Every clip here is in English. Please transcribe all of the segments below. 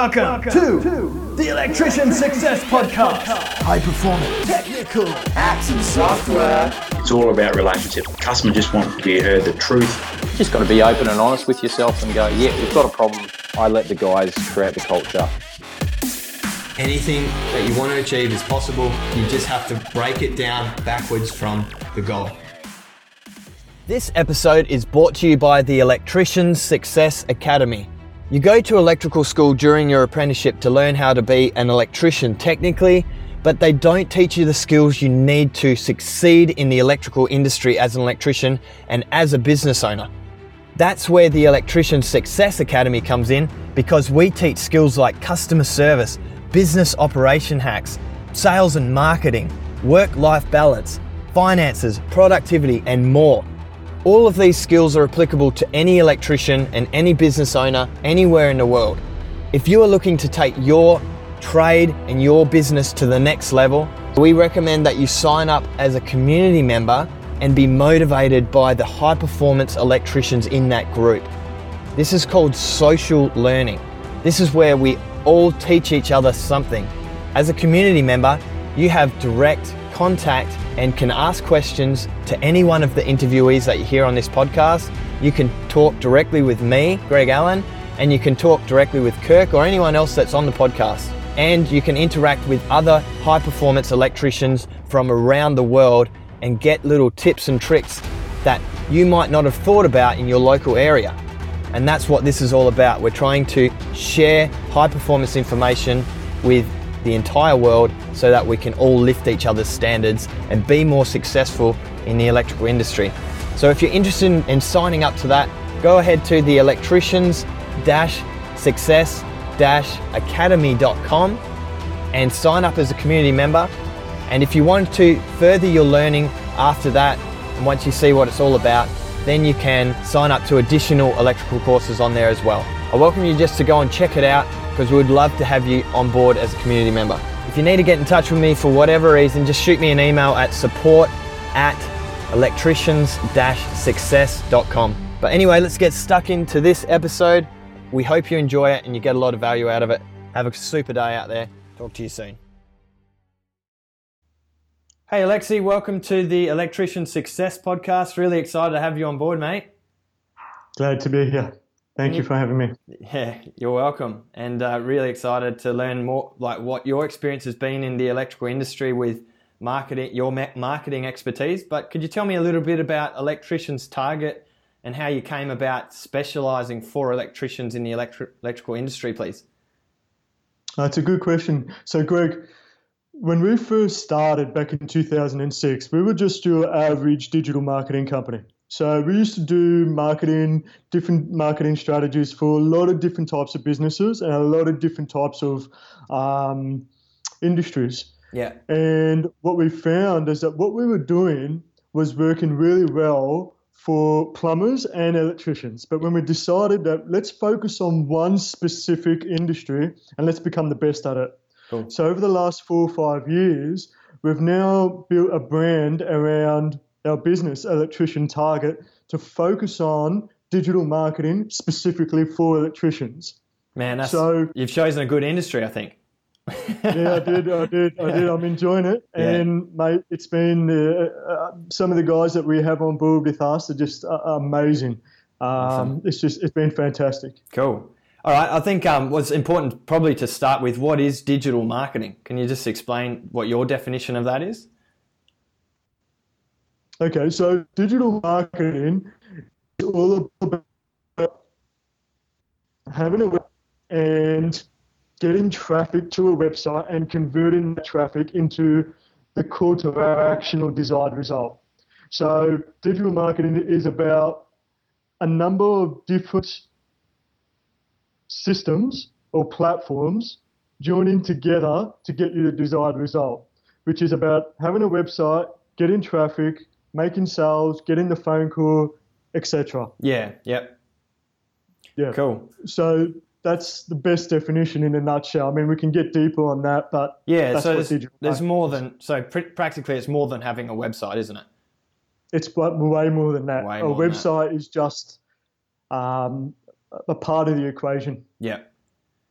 Welcome, to, the Electrician Success Podcast. High performance, technical, apps and software. It's all about relationship. Customer just want to be heard the truth. You just got to be open and honest with yourself and go, yeah, we've got a problem. I let the guys create the culture. Anything that you want to achieve is possible. You just have to break it down backwards from the goal. This episode is brought to you by the Electricians Success Academy. You go to electrical school during your apprenticeship to learn how to be an electrician technically, but they don't teach you the skills you need to succeed in the electrical industry as an electrician and as a business owner. That's where the Electrician Success Academy comes in because we teach skills like customer service, business operation hacks, sales and marketing, work life balance, finances, productivity, and more. All of these skills are applicable to any electrician and any business owner anywhere in the world. If you are looking to take your trade and your business to the next level, we recommend that you sign up as a community member and be motivated by the high performance electricians in that group. This is called social learning. This is where we all teach each other something. As a community member, you have direct contact and can ask questions to any one of the interviewees that you hear on this podcast. You can talk directly with me, Greg Allen, and you can talk directly with Kirk or anyone else that's on the podcast. And you can interact with other high performance electricians from around the world and get little tips and tricks that you might not have thought about in your local area. And that's what this is all about. We're trying to share high performance information with the entire world so that we can all lift each other's standards and be more successful in the electrical industry. So if you're interested in signing up to that, go ahead to the electricians success academy.com and sign up as a community member. And if you want to further your learning after that, and once you see what it's all about, then you can sign up to additional electrical courses on there as well. I welcome you just to go and check it out because we would love to have you on board as a community member. If you need to get in touch with me for whatever reason, just shoot me an email at support at electricians-success.com. But anyway, let's get stuck into this episode. We hope you enjoy it and you get a lot of value out of it. Have a super day out there. Talk to you soon. Hey, Alexi, welcome to the Electrician Success Podcast. Really excited to have you on board, mate. Glad to be here. Thank you for having me. Yeah, you're welcome, and uh, really excited to learn more, like what your experience has been in the electrical industry with marketing, your marketing expertise. But could you tell me a little bit about Electricians Target and how you came about specialising for electricians in the electri- electrical industry, please? That's a good question. So, Greg, when we first started back in 2006, we were just your average digital marketing company. So we used to do marketing, different marketing strategies for a lot of different types of businesses and a lot of different types of um, industries. Yeah. And what we found is that what we were doing was working really well for plumbers and electricians. But when we decided that let's focus on one specific industry and let's become the best at it. Cool. So over the last four or five years, we've now built a brand around our business, Electrician Target, to focus on digital marketing specifically for electricians. Man, that's, so you've chosen a good industry, I think. yeah, I did. I did. I did. I'm enjoying it, yeah. and mate, it's been uh, uh, some of the guys that we have on board with us are just uh, amazing. Um, awesome. It's just it's been fantastic. Cool. All right, I think um, what's important probably to start with what is digital marketing. Can you just explain what your definition of that is? Okay, so digital marketing is all about having a web and getting traffic to a website and converting that traffic into the call to action or desired result. So digital marketing is about a number of different systems or platforms joining together to get you the desired result, which is about having a website, getting traffic, making sales, getting the phone call, etc. Yeah. Yep. Yeah. Cool. So that's the best definition in a nutshell. I mean, we can get deeper on that, but yeah. so there's, there's more than so pr- practically it's more than having a website, isn't it? It's way more than that. Way a website is just um, a part of the equation. Yeah.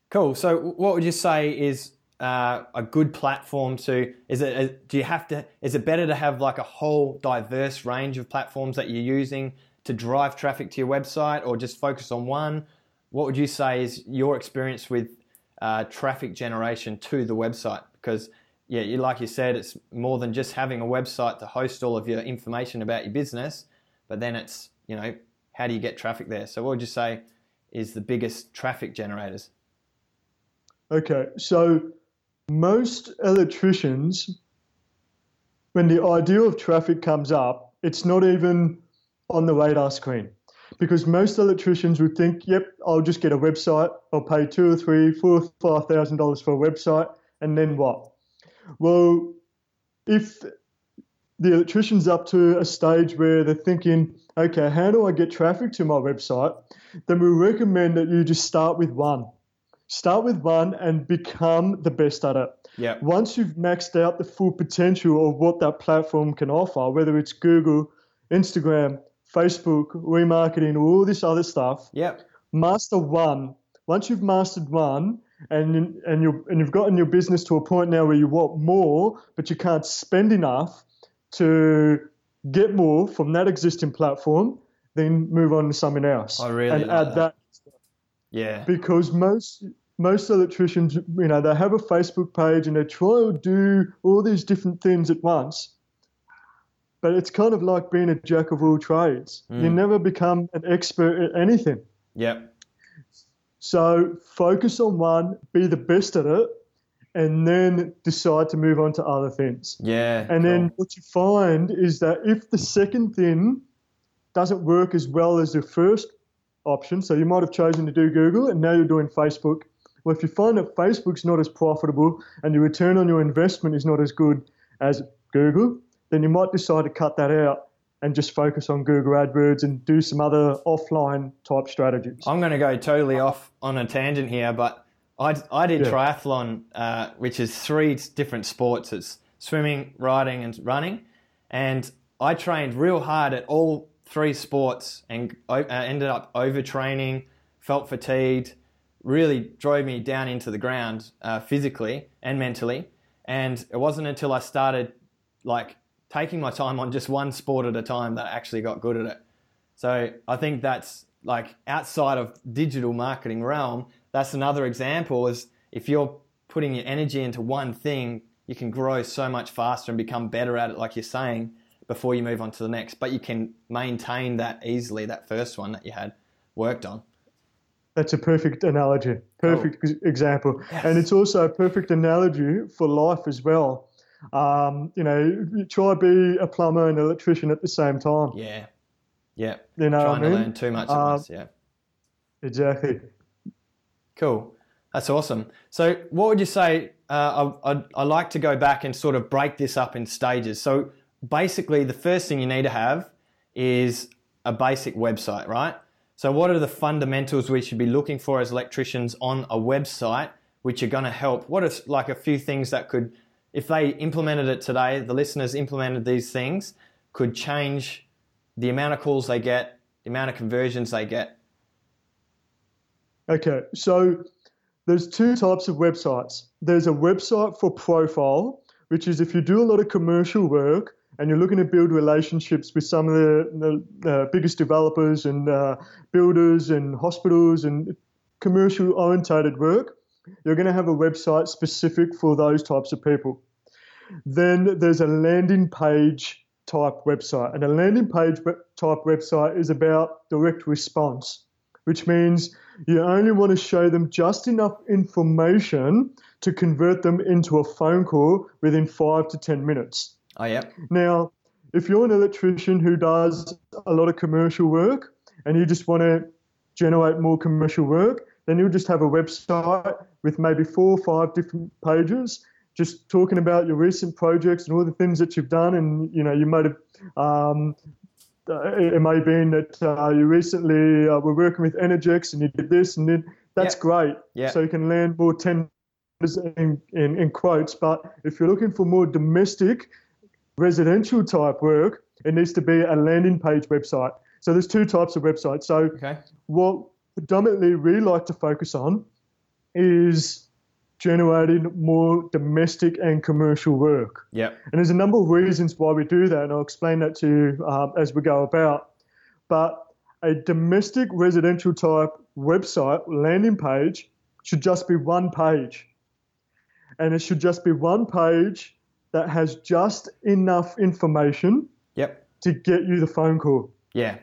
Cool. So, what would you say is uh, a good platform to? Is it? uh, Do you have to? Is it better to have like a whole diverse range of platforms that you're using to drive traffic to your website, or just focus on one? What would you say is your experience with uh, traffic generation to the website? Because yeah, you like you said, it's more than just having a website to host all of your information about your business, but then it's you know how do you get traffic there? So, what would you say is the biggest traffic generators? Okay, so most electricians, when the idea of traffic comes up, it's not even on the radar screen. Because most electricians would think, yep, I'll just get a website, I'll pay two or three, four, five thousand dollars for a website, and then what? Well, if the electrician's up to a stage where they're thinking, okay, how do I get traffic to my website? Then we recommend that you just start with one. Start with one and become the best at it. Yeah. Once you've maxed out the full potential of what that platform can offer, whether it's Google, Instagram, Facebook, remarketing, all this other stuff, Yeah. master one. Once you've mastered one, and and you and you've gotten your business to a point now where you want more, but you can't spend enough to get more from that existing platform, then move on to something else. I really and like add that. that Yeah. because most most electricians, you know, they have a Facebook page and they try to do all these different things at once. But it's kind of like being a jack of all trades. You hmm. never become an expert at anything. Yep. So focus on one, be the best at it, and then decide to move on to other things. Yeah. And cool. then what you find is that if the second thing doesn't work as well as the first option, so you might have chosen to do Google and now you're doing Facebook. Well, if you find that Facebook's not as profitable and your return on your investment is not as good as Google, then you might decide to cut that out and just focus on Google AdWords and do some other offline type strategies. I'm going to go totally off on a tangent here, but I, I did Yeah. triathlon, uh, which is three different sports. It's swimming, riding, and running. And I trained real hard at all three sports and uh, ended up overtraining, felt fatigued, really drove me down into the ground uh, physically and mentally. And it wasn't until I started like taking my time on just one sport at a time that I actually got good at it. So I think that's like outside of digital marketing realm, that's another example is if you're putting your energy into one thing, you can grow so much faster and become better at it, like you're saying, before you move on to the next. But you can maintain that easily, that first one that you had worked on. That's a perfect analogy, perfect ex- example, Yes. and it's also a perfect analogy for life as well. Um, you know, you try be a plumber and electrician at the same time. Yeah. Yeah. You know Trying I to learn too much at Uh, once. Yeah. Exactly. Cool. That's awesome. So, what would you say? Uh, I, I, I like to go back and sort of break this up in stages. So, basically, the first thing you need to have is a basic website, right? So, what are the fundamentals we should be looking for as electricians on a website, which are going to help? What are like a few things that could, if they implemented it today, the listeners implemented these things, could change the amount of calls they get, the amount of conversions they get. Okay, so there's two types of websites. There's a website for profile, which is if you do a lot of commercial work and you're looking to build relationships with some of the, the uh, biggest developers and uh, builders and hospitals and commercial orientated work, you're going to have a website specific for those types of people. Then there's a landing page type website, and a landing page type website is about direct response, which means you only want to show them just enough information to convert them into a phone call within five to 10 minutes. Oh, yeah. Now, if you're an electrician who does a lot of commercial work and you just want to generate more commercial work, then you'll just have a website with maybe four or five different pages, just talking about your recent projects and all the things that you've done. And you know, you might have. Um, uh, it may have been that uh, you recently uh, were working with Energex and you did this and then that's Yeah. great. Yeah. So you can land more tenders in, in, in quotes. But if you're looking for more domestic residential type work, it needs to be a landing page website. So there's two types of websites. So Okay. what predominantly we like to focus on is generating more domestic and commercial work. Yep. And there's a number of reasons why we do that, and I'll explain that to you um, as we go about. But a domestic residential type website landing page should just be one page. And it should just be one page that has just enough information Yep. to get you the phone call. Yeah.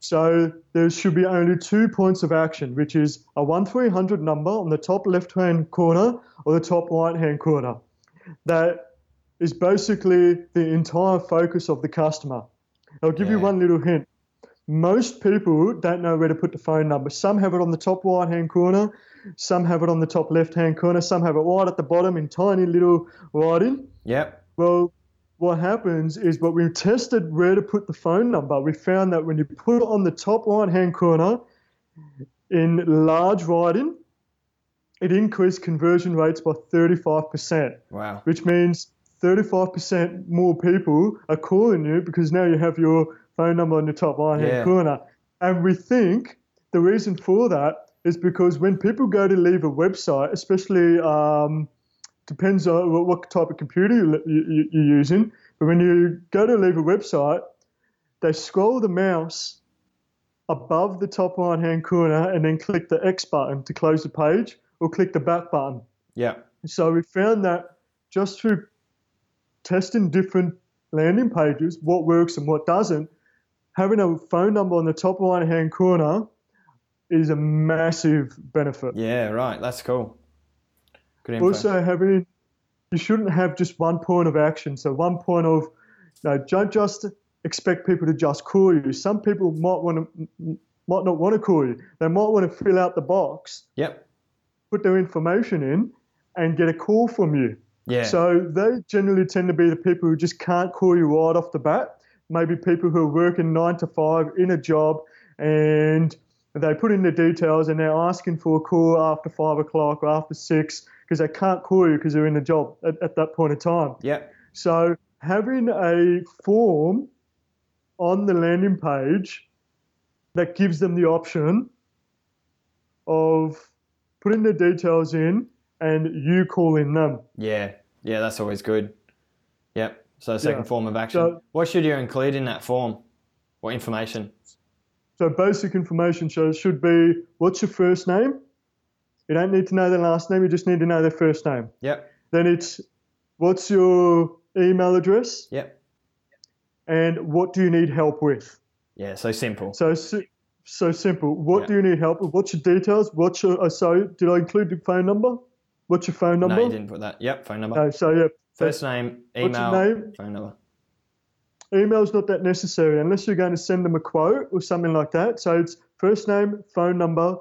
So there should be only two points of action, which is a 1300 number on the top left hand corner or the top right hand corner. That is basically the entire focus of the customer. I'll give you one little hint. Most people don't know where to put the phone number. Some have it on the top right hand corner, some have it on the top left hand corner, some have it right at the bottom in tiny little writing. Yep. Well, what happens is when we tested where to put the phone number, we found that when you put it on the top right hand corner in large writing, it increased conversion rates by 35%, Wow. which means 35% more people are calling you because now you have your phone number on the top right hand Yeah. corner. And we think the reason for that is because when people go to leave a website, especially um, depends on what, type of computer you, you, you're using. But when you go to leave a website, they scroll the mouse above the top right hand corner and then click the X button to close the page or click the back button. Yep. So we found that just through testing different landing pages, what works and what doesn't, having a phone number on the top right hand corner is a massive benefit. Yeah. Right. That's cool. Also having you shouldn't have just one point of action. So one point of no don't just expect people to just call you. Some people might want to might not want to call you. They might want to fill out the box yep. put their information in and get a call from you. Yeah. so they generally tend to be the people who just can't call you right off the bat. Maybe people who are working nine to five in a job and they put in the details and they're asking for a call after five o'clock or after six because they can't call you because they're in a job at, at that point in time. Yeah. So having a form on the landing page that gives them the option of putting the details in and you calling them. Yeah. Yeah. That's always good. Yep. So second Yeah. form of action. So- what should you include in that form? What information? So basic information shows should be what's your first name? You don't need to know their last name, you just need to know their first name. Yep. Then it's what's your email address Yep. and what do you need help with? Yeah. So simple. So so simple. What Yeah. do you need help with? What's your details? What's your uh, so did I include the phone number? What's your phone number? No, you didn't put that. Yep. Phone number. No, so yeah. First name, What's email, your name? phone number. Email's not that necessary unless you're going to send them a quote or something like that. So it's first name, phone number.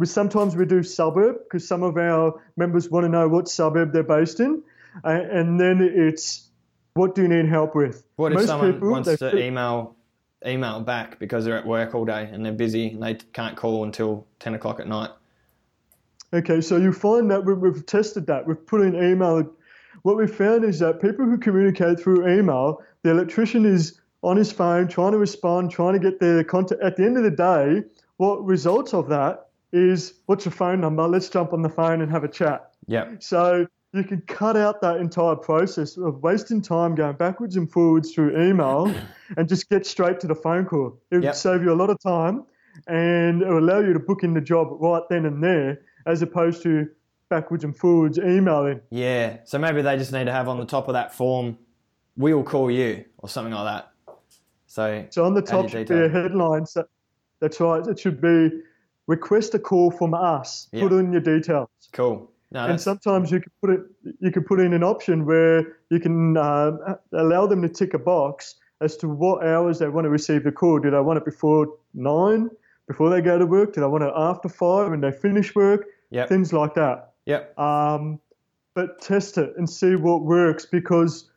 We sometimes we do suburb because some of our members want to know what suburb they're based in, Uh, and then it's what do you need help with? What if someone people, wants to email email back because they're at work all day and they're busy and they can't call until ten o'clock at night? Okay, so you find that we- we've tested that. We've put in email. What we found is that people who communicate through email, the electrician is on his phone trying to respond, trying to get their contact. At the end of the day, what results of that is what's your phone number? Let's jump on the phone and have a chat. Yeah. So you can cut out that entire process of wasting time going backwards and forwards through email and just get straight to the phone call. It would Yep. save you a lot of time and it will allow you to book in the job right then and there as opposed to backwards and forwards emailing. Yeah. So maybe they just need to have on the top of that form, "We'll call you" or something like that. So, So on the top your should be a headline. So that's right. It should be request a call from us. Yeah. Put in your details. Cool. No, and sometimes you can put it you can put in an option where you can uh, allow them to tick a box as to what hours they want to receive the call. Do they want it before nine, before they go to work? Do they want it after five when they finish work? yep. Things like that. Yep. Um, but test it and see what works because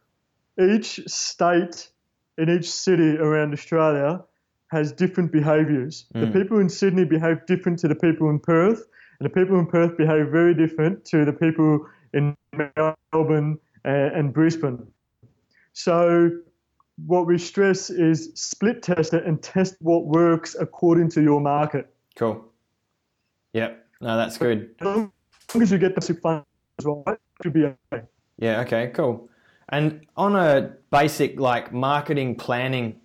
each state in each city around Australia has different behaviours. The Mm. people in Sydney behave different to the people in Perth, and the people in Perth behave very different to the people in Melbourne and, and Brisbane. So, what we stress is split test it and test what works according to your market. Cool. Yep. No, that's good. As long as you get the basic funds right, should be okay. Yeah, okay, cool. And on a basic like marketing planning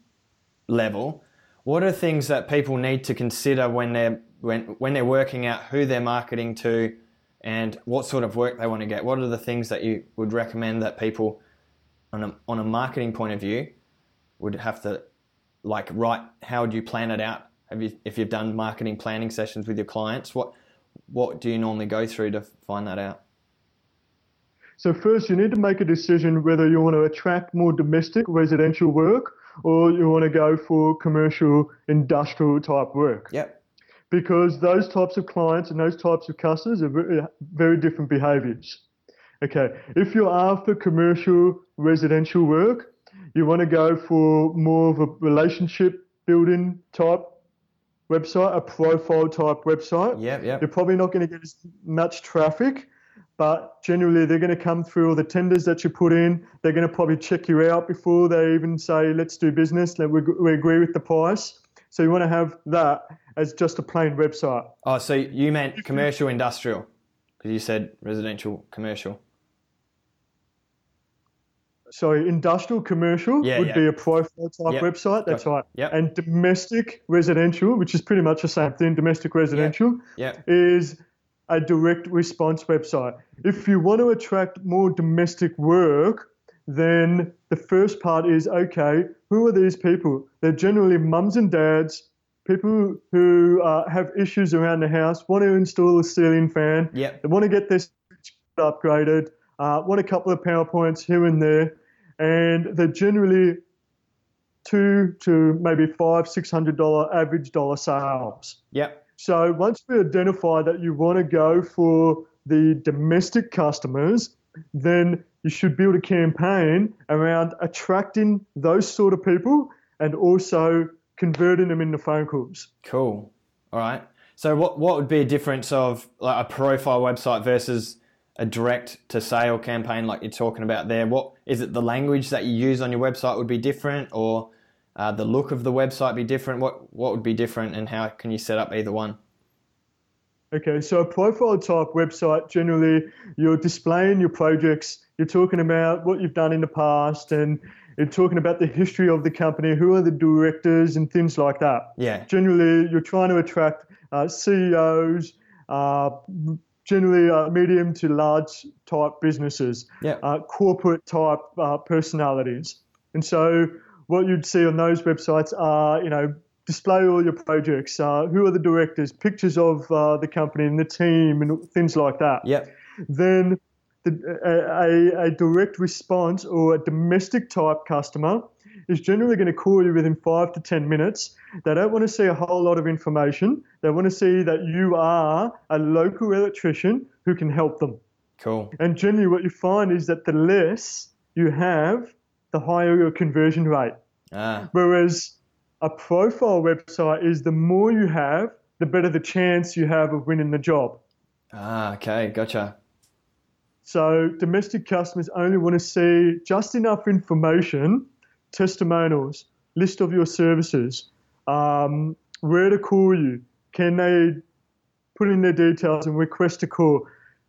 level, what are things that people need to consider when they're when when they're working out who they're marketing to and what sort of work they want to get? What are the things that you would recommend that people on a on a marketing point of view would have to like write how would you plan it out? Have you if you've done marketing planning sessions with your clients, what what do you normally go through to find that out? So first, you need to make a decision whether you want to attract more domestic residential work or you want to go for commercial industrial type work. Yep. Because those types of clients and those types of customers are very, different behaviors. Okay, if you're after commercial residential work, you want to go for more of a relationship building type website, a profile type website. Yep, yep. You're probably not going to get as much traffic, but generally they're going to come through all the tenders that you put in. They're going to probably check you out before they even say, let's do business. Let we, we agree with the price. So you want to have that as just a plain website. Oh, so you meant commercial industrial because you said residential commercial. Sorry, industrial commercial Yeah, would yeah. be a profile type Yep. website. That's right. yep. And domestic residential, which is pretty much the same thing, domestic residential, Yep. is a direct response website. If you want to attract more domestic work, then the first part is okay, who are these people? They're generally mums and dads, people who uh, have issues around the house, want to install a ceiling fan, Yep. they want to get their upgraded, uh, want a couple of PowerPoints here and there, and they're generally two to maybe five, six hundred dollar average dollar sales. Yep. So once we identify that you want to go for the domestic customers, then you should build a campaign around attracting those sort of people and also converting them into phone calls. Cool. All right. So what what would be a difference of like a profile website versus a direct to sale campaign like you're talking about there? What is it? The language that you use on your website would be different, or uh, the look of the website be different? What what would be different, and how can you set up either one? Okay, so a profile type website generally you're displaying your projects, you're talking about what you've done in the past, and you're talking about the history of the company, who are the directors, and things like that. Yeah. Generally, you're trying to attract uh, CEOs, uh, generally uh, medium to large type businesses, Yeah. uh, corporate type uh, personalities. And so, what you'd see on those websites are, you know, display all your projects, uh, who are the directors, pictures of uh, the company and the team, and things like that Yep. then the, a, a, a direct response or a domestic type customer is generally going to call you within five to 10 minutes. They don't want to see a whole lot of information. They want to see that you are a local electrician who can help them. Cool. And generally, what you find is that the less you have, the higher your conversion rate. Ah. Whereas a profile website is the more you have, the better the chance you have of winning the job. Ah. Okay. Gotcha. So domestic customers only want to see just enough information, testimonials, list of your services, um, where to call you, can they put in their details and request a call.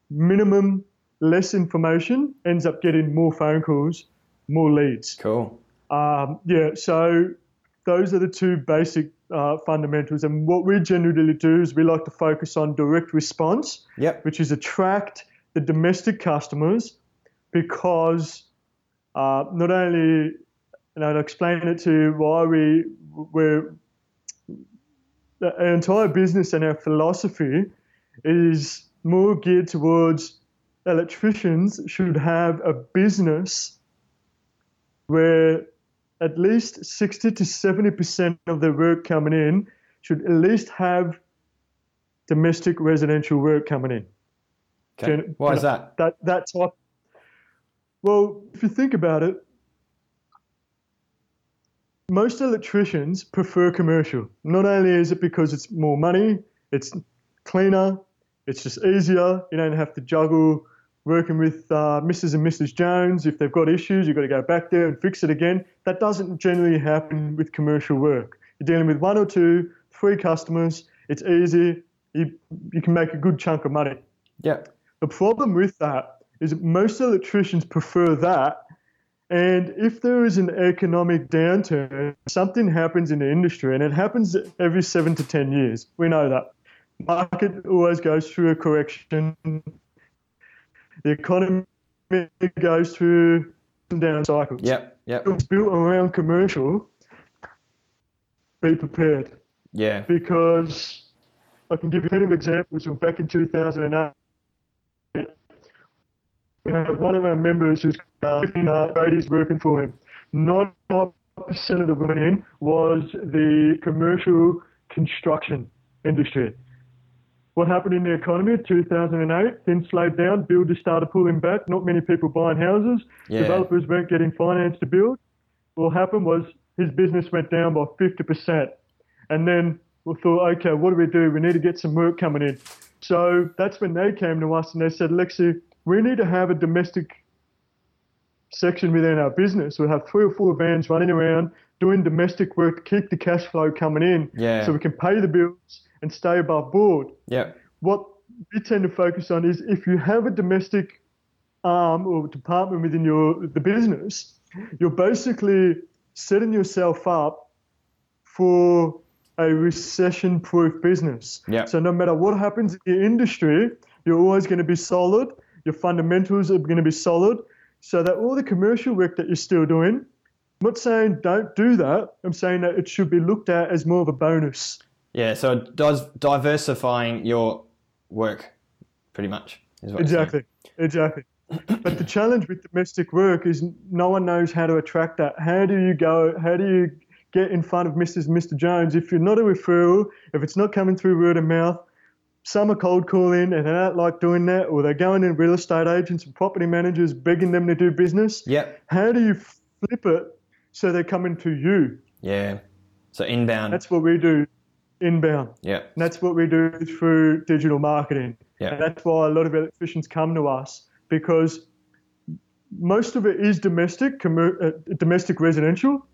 Minimum, less information ends up getting more phone calls, more leads. Cool. Um, yeah, so those are the two basic uh, fundamentals. And what we generally do is we like to focus on direct response Yep. which is attract the domestic customers because uh, not only, and I'll explain it to you why we, we're, our entire business and our philosophy is more geared towards electricians should have a business where at least 60 to 70% of the work coming in should at least have domestic residential work coming in. Okay. Why is that? That that type. Well, if you think about it, most electricians prefer commercial. Not only is it because it's more money, it's cleaner, it's just easier. You don't have to juggle working with uh, Mrs. and Mrs. Jones. If they've got issues, you've got to go back there and fix it again. That doesn't generally happen with commercial work. You're dealing with one or two, three customers. It's easy. you, you can make a good chunk of money. Yeah. The problem with that is most electricians prefer that. And if there is an economic downturn, something happens in the industry, and it happens every seven to 10 years. We know that. Market always goes through a correction. The economy goes through and down cycles. Yep. Yep. It's built around commercial. Be prepared Yeah. because I can give you plenty of examples from back in 2008. We had one of our members who's uh, 15 ladies working for him. 95% of the women was the commercial construction industry. What happened in the economy in 2008? Things slowed down. Builders started pulling back. Not many people buying houses. Yeah. Developers weren't getting finance to build. What happened was his business went down by 50%. And then we thought, okay, what do we do? We need to get some work coming in. So that's when they came to us and they said, Lexi, we need to have a domestic section within our business. We'll have three or four vans running around doing domestic work to keep the cash flow coming in Yeah. so we can pay the bills and stay above board. Yep. What we tend to focus on is if you have a domestic arm or department within your the business, you're basically setting yourself up for a recession proof business. Yeah. So no matter what happens in the industry, you're always going to be solid. Your fundamentals are going to be solid. So that all the commercial work that you're still doing, I'm not saying don't do that. I'm saying that it should be looked at as more of a bonus. Yeah. So does diversifying your work, pretty much. Is what. Exactly, exactly. But the challenge with domestic work is no one knows how to attract that. How do you go? How do you get in front of Mrs. Mr. Jones if you're not a referral? If it's not coming through word of mouth, some are cold calling and they don't like doing that, or they're going in real estate agents and property managers begging them to do business. Yep. How do you flip it so they're coming to you? Yeah. So inbound. That's what we do inbound. Yep. And that's what we do through digital marketing. Yeah. And that's why a lot of electricians come to us because most of it is domestic, commer- uh, domestic residential,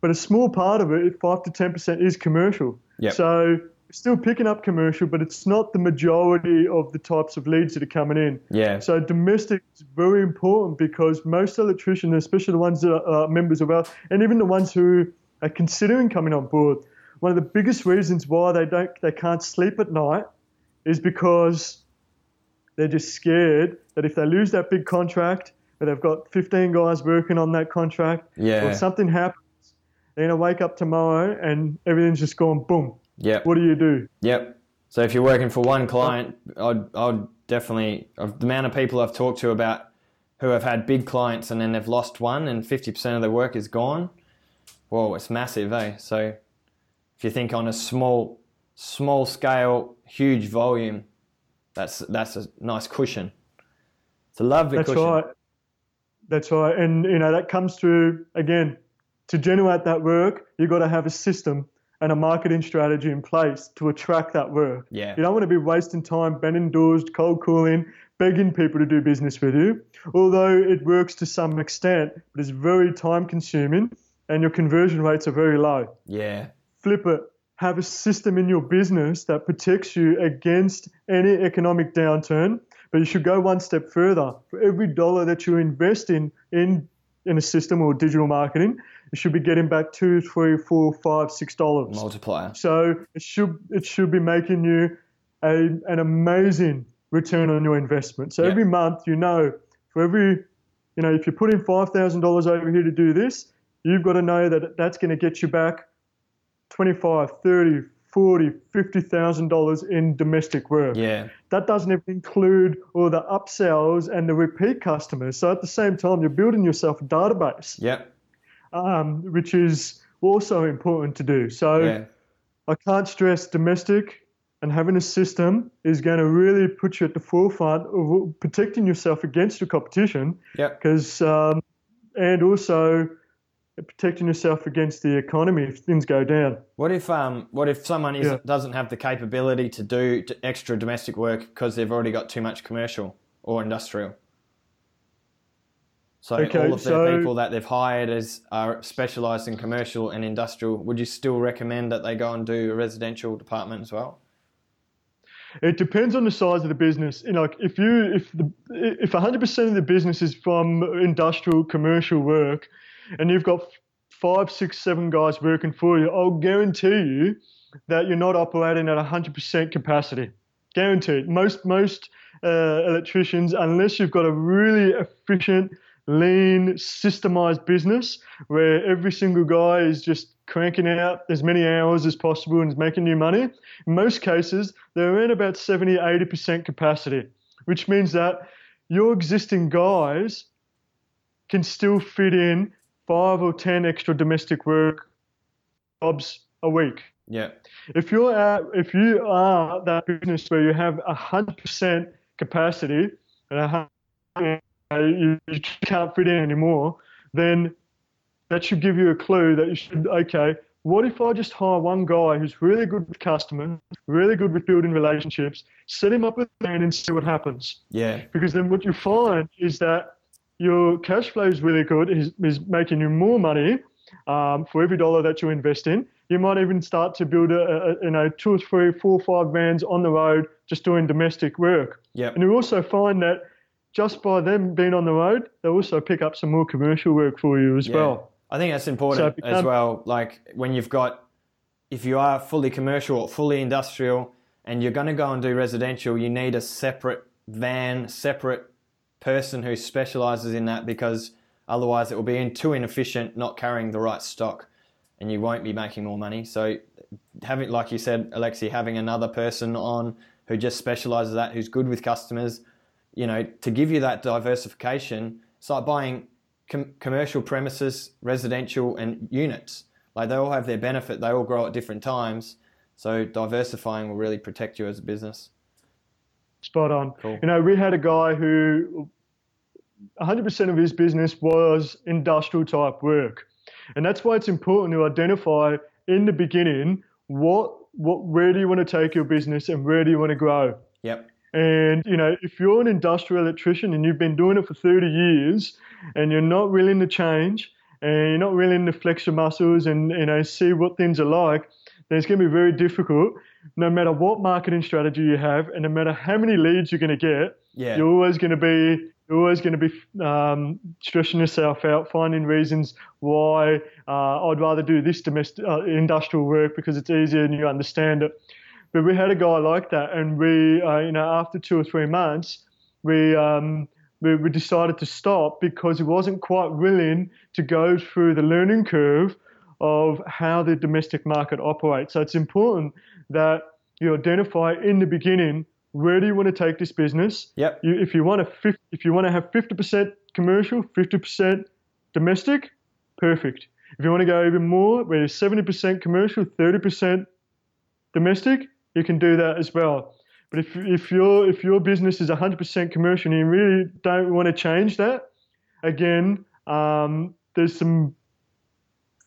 but a small part of it, five to ten percent, is commercial. Yep. So still picking up commercial, but it's not the majority of the types of leads that are coming in. Yeah. So domestic is very important because most electricians, especially the ones that are members of our, and even the ones who are considering coming on board, one of the biggest reasons why they don't, they can't sleep at night, is because they're just scared that if they lose that big contract, or they've got 15 guys working on that contract, Yeah. or something happens, they're gonna wake up tomorrow and everything's just gone boom. Yep. What do you do? Yep. So if you're working for one client, I'd, I'd definitely, the amount of people I've talked to about who have had big clients and then they've lost one and 50% of their work is gone, whoa, it's massive, eh? So if you think on a small, small scale, huge volume, that's, that's a nice cushion. It's a lovely That's cushion. right. That's right. And you know that comes through again to generate that work. You've got to have a system and a marketing strategy in place to attract that work. Yeah. You don't want to be wasting time bending doors, cold calling, begging people to do business with you. Although it works to some extent, but it's very time consuming and your conversion rates are very low Yeah. Flip it. Have a system in your business that protects you against any economic downturn. But you should go one step further. For every dollar that you invest in in in a system or digital marketing, you should be getting back two, three, four, five, six dollars. Multiplier. So it should it should be making you a, an amazing return on your investment. So Yeah. every month, you know, for every, you know, if you put in five thousand dollars over here to do this, you've got to know that that's going to get you back 25, 30, 40, 50,000 dollars in domestic work. Yeah. That doesn't even include all the upsells and the repeat customers. So at the same time, you're building yourself a database, Yeah. um, which is also important to do. So Yeah. I can't stress domestic and having a system is going to really put you at the forefront of protecting yourself against your competition Yeah. because um, and also protecting yourself against the economy if things go down. What if um what if someone isn't, Yeah. doesn't have the capability to do extra domestic work because they've already got too much commercial or industrial? So Okay, all of the so- people that they've hired as are specialised in commercial and industrial. Would you still recommend that they go and do a residential department as well? It depends on the size of the business. You know, like if you if the if 100% of the business is from industrial commercial work, and you've got five, six, seven guys working for you, I'll guarantee you that you're not operating at 100% capacity. Guaranteed. Most most uh, electricians, unless you've got a really efficient, lean, systemized business where every single guy is just cranking out as many hours as possible and is making you money, in most cases, they're around about 70, 80% capacity, which means that your existing guys can still fit in five or 10 extra domestic work jobs a week. Yeah. If you're at, if you are that business where you have 100% capacity and you, you can't fit in anymore, then that should give you a clue that you should, okay, what if I just hire one guy who's really good with customers, really good with building relationships, set him up with a man and see what happens? Yeah. Because then what you find is that your cash flow is really good, is, is making you more money um, for every dollar that you invest in. You might even start to build a, a, you know two or three, four or five vans on the road just doing domestic work. Yep. And you also find that just by them being on the road, they'll also pick up some more commercial work for you as Yeah. well. I think that's important So it as well. Like when you've got, if you are fully commercial or fully industrial and you're going to go and do residential, you need a separate van, separate person who specializes in that because otherwise it will be in- too inefficient, not carrying the right stock and you won't be making more money. So having, like you said, Alexi, having another person on who just specializes that, who's good with customers, you know, to give you that diversification, it's like buying com- commercial premises, residential, and units. Like they all have their benefit. They all grow at different times. So diversifying will really protect you as a business. Spot on. Cool. You know, we had a guy who 100% of his business was industrial type work. And that's why it's important to identify in the beginning what what where do you want to take your business and where do you want to grow. Yep. And you know, if you're an industrial electrician and you've been doing it for 30 years and you're not willing to change and you're not willing to flex your muscles and you know see what things are like, then it's going to be very difficult. No matter what marketing strategy you have, and no matter how many leads you're going to get, Yeah. you're always going to be you're always going to be um, stressing yourself out, finding reasons why uh, I'd rather do this domestic uh, industrial work because it's easier and you understand it. But we had a guy like that, and we, uh, you know, after two or three months, we, um, we we decided to stop because he wasn't quite willing to go through the learning curve of how the domestic market operates. So it's important that you identify in the beginning where do you want to take this business. Yep. You, if you want to, if you want to have 50% commercial, 50% domestic, perfect. If you want to go even more, where it's 70% commercial, 30% domestic, you can do that as well. But if, if your if your business is 100% commercial and you really don't want to change that, again, um, there's some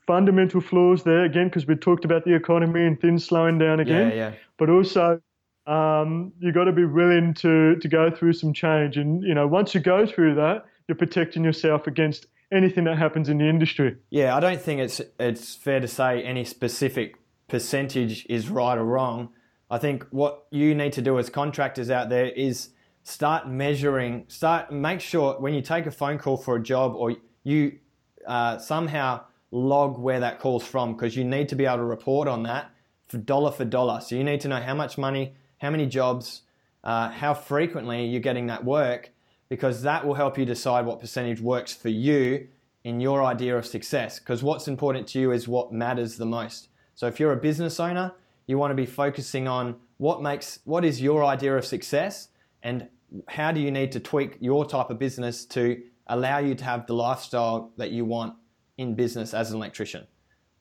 fundamental flaws there again because we talked about the economy and things slowing down again Yeah. Yeah. but also um, you got to be willing to to go through some change. And you know, once you go through that, you're protecting yourself against anything that happens in the industry. Yeah, I don't think it's it's fair to say any specific percentage is right or wrong. I think what you need to do as contractors out there is start measuring, start make sure when you take a phone call for a job or you uh, somehow log where that call's from because you need to be able to report on that for dollar for dollar. So you need to know how much money, how many jobs, uh, how frequently you're getting that work because that will help you decide what percentage works for you in your idea of success. Because what's important to you is what matters the most. So if you're a business owner, you want to be focusing on what makes what is your idea of success and how do you need to tweak your type of business to allow you to have the lifestyle that you want in business as an electrician.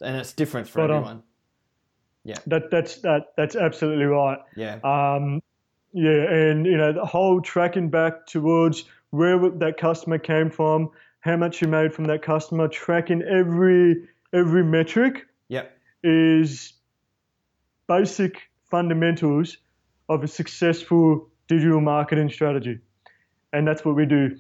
And it's different for Spot on. Everyone. That that's that that's absolutely right. Yeah. Um, yeah, and you know the whole tracking back towards where that customer came from, how much you made from that customer, tracking every every metric Yep. is basic fundamentals of a successful digital marketing strategy. And that's what we do.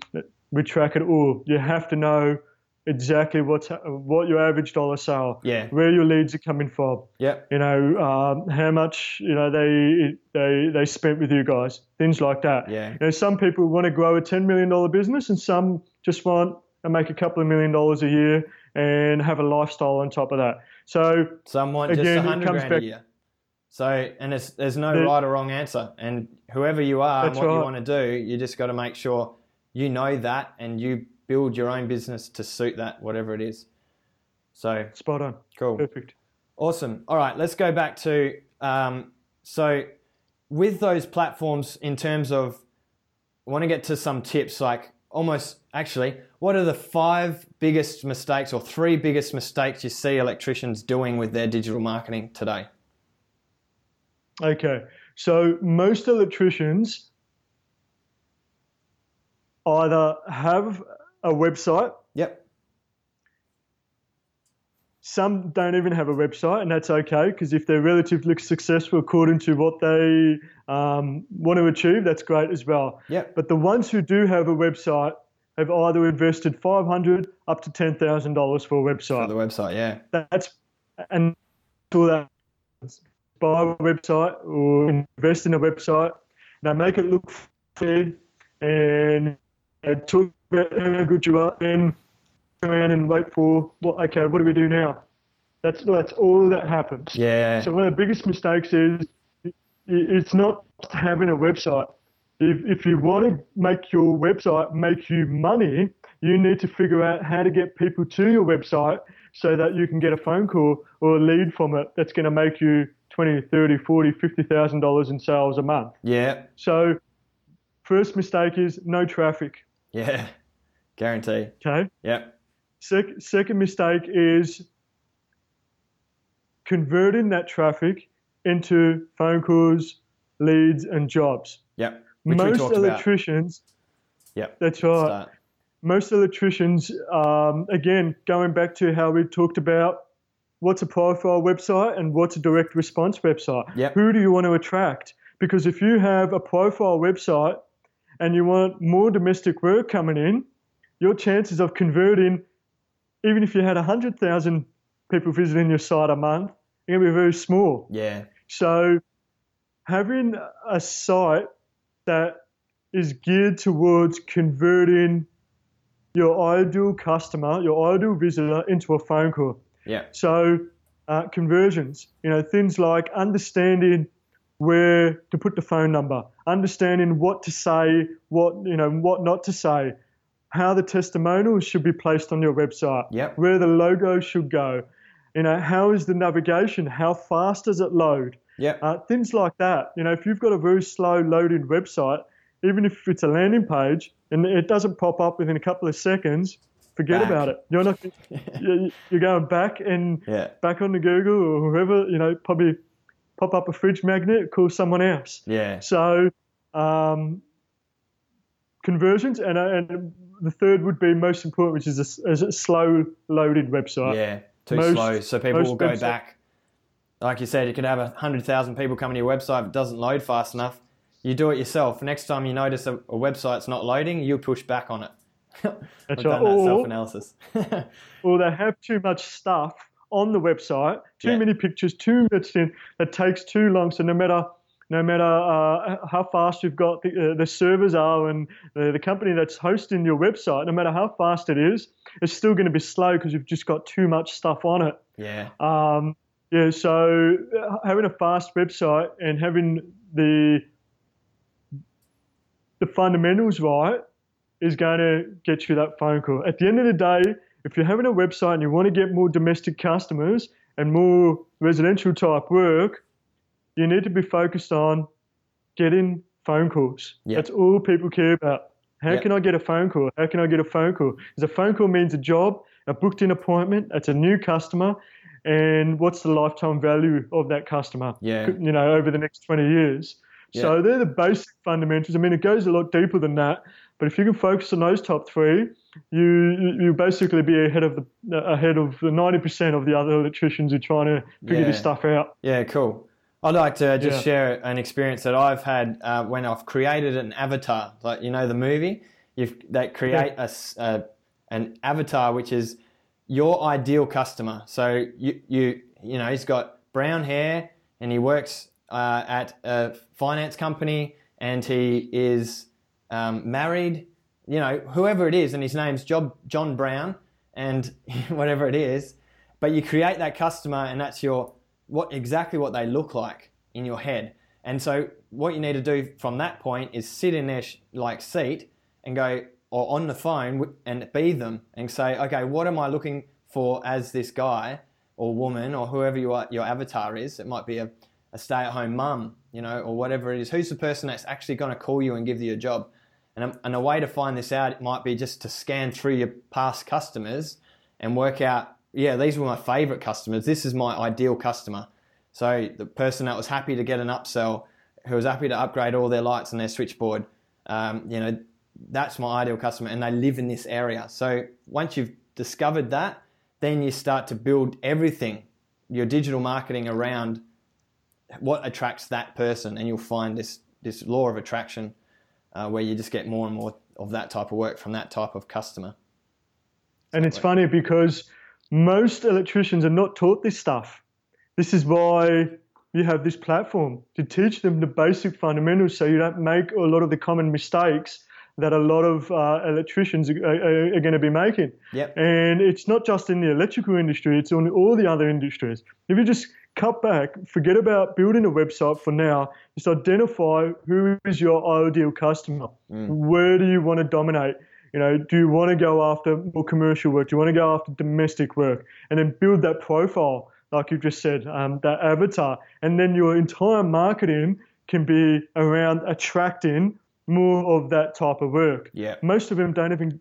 We track it all. You have to know exactly what's what your average dollar sale, Yeah. where your leads are coming from, yeah, you know, um, how much you know they they they spent with you guys, things like that. Yeah. You know, some people want to grow a ten million dollar business, and some just want to make a couple of million dollars a year and have a lifestyle on top of that. So Some want Again, just a hundred grand back- a year. So, and it's, there's no The- right or wrong answer. And whoever you are and what you want to do, you just got to make sure you know that and you build your own business to suit that, whatever it is. So, spot on, cool. perfect. Awesome. All right, let's go back to um, so with those platforms in terms of I want to get to some tips like almost actually what are the five biggest mistakes or three biggest mistakes you see electricians doing with their digital marketing today? Okay, so most electricians either have a website, Yep. some don't even have a website, and that's okay because if they're relatively successful according to what they um, want to achieve, that's great as well. Yep. But the ones who do have a website have either invested five hundred up to ten thousand dollars for a For website. the website, yeah. that's and all that buy a website or invest in a website. Now make it look fair and uh, talk about uh, how good you are, and go around and wait for what? Okay, what do we do now? That's that's all that happens. Yeah. So one of the biggest mistakes is it's not having a website. If, if you want to make your website make you money, you need to figure out how to get people to your website so that you can get a phone call or a lead from it that's going to make you 20, 30, 40, 50,000 dollars in sales a month. yeah. So first mistake is no traffic, Yeah. Guarantee. okay? Yep. Sec- second mistake is converting that traffic into phone calls, leads, and jobs. Yep. Which Most talked about. electricians, Yep. that's right. Start. Most electricians, um, again, going back to how we talked about what's a profile website and what's a direct response website. Yep. Who do you want to attract? Because if you have a profile website and you want more domestic work coming in, your chances of converting, even if you had 100,000 people visiting your site a month, are going to be very small. Yeah. So having a site that is geared towards converting your ideal customer, your ideal visitor into a phone call. Yeah. So uh, conversions, you know, things like understanding where to put the phone number, understanding what to say, what you know, what not to say, how the testimonials should be placed on your website, Yep. where the logo should go, you know, how is the navigation, how fast does it load, Yep. uh, things like that. You know, if you've got a very slow loading website, even if it's a landing page and it doesn't pop up within a couple of seconds, forget Back. about it. You're not you- you're going back and Yeah. back the Google or whoever. You know, probably pop up a fridge magnet, call someone else. Yeah. So um, conversions and uh, and the third would be most important, which is a, is a slow loaded website. Yeah, too Most- slow. So people will go website- back. Like you said, you could have a hundred thousand people coming to your website. If it doesn't load fast enough, you do it yourself. Next time you notice a, a website's not loading, you push back on it. I've That's done right. that Or- self-analysis. or they have too much stuff on the website, too Yeah. many pictures, too much in that takes too long. So no matter no matter uh, how fast you've got the, uh, the servers are and the, the company that's hosting your website, no matter how fast it is, it's still going to be slow because you've just got too much stuff on it. yeah, Um, yeah, so uh, having a fast website and having the the fundamentals right is going to get you that phone call. At the end of the day, if you're having a website and you want to get more domestic customers and more residential type work, you need to be focused on getting phone calls. Yeah. That's all people care about. How Yeah. can I get a phone call? How can I get a phone call? Because a phone call means a job, a booked in appointment, that's a new customer, and what's the lifetime value of that customer? Yeah. You know, over the next 20 years. So they're the basic fundamentals. I mean, it goes a lot deeper than that, but if you can focus on those top three, you you you basically be ahead of the ahead of the 90% of the other electricians who are trying to figure Yeah. this stuff out. yeah, cool. I'd like to just Yeah. share an experience that I've had uh, when I've created an avatar. Like you know the movie, you've they create a s- a, an avatar, which is your ideal customer. So you you you know he's got brown hair and he works uh, at a finance company and he is um, married. You know whoever it is, and his name's John John Brown and whatever it is. But you create that customer, and that's your what exactly what they look like in your head. And so what you need to do from that point is sit in their sh- like seat and go or on the phone and be them and say, okay, what am I looking for as this guy or woman or whoever you are, your avatar is? It might be a, a stay-at-home mum, you know, or whatever it is. Who's the person that's actually going to call you and give you a job? And a, and a way to find this out might be just to scan through your past customers and work out, yeah, these were my favorite customers. This is my ideal customer. So the person that was happy to get an upsell, who was happy to upgrade all their lights and their switchboard, um, you know, that's my ideal customer, and they live in this area. So once you've discovered that, then you start to build everything, your digital marketing around what attracts that person, and you'll find this this law of attraction, uh, where you just get more and more of that type of work from that type of customer. And it's funny because most electricians are not taught this stuff. This is why you have this platform to teach them the basic fundamentals so you don't make a lot of the common mistakes that a lot of uh, electricians are, are, are, going to be making. Yep. And it's not just in the electrical industry, it's on all the other industries. If you just cut back, forget about building a website for now, just identify who is your ideal customer. Mm. Where do you want to dominate? You know, do you want to go after more commercial work? Do you want to go after domestic work? And then build that profile like you just said, um, that avatar. And then your entire marketing can be around attracting more of that type of work. Yeah. Most of them don't even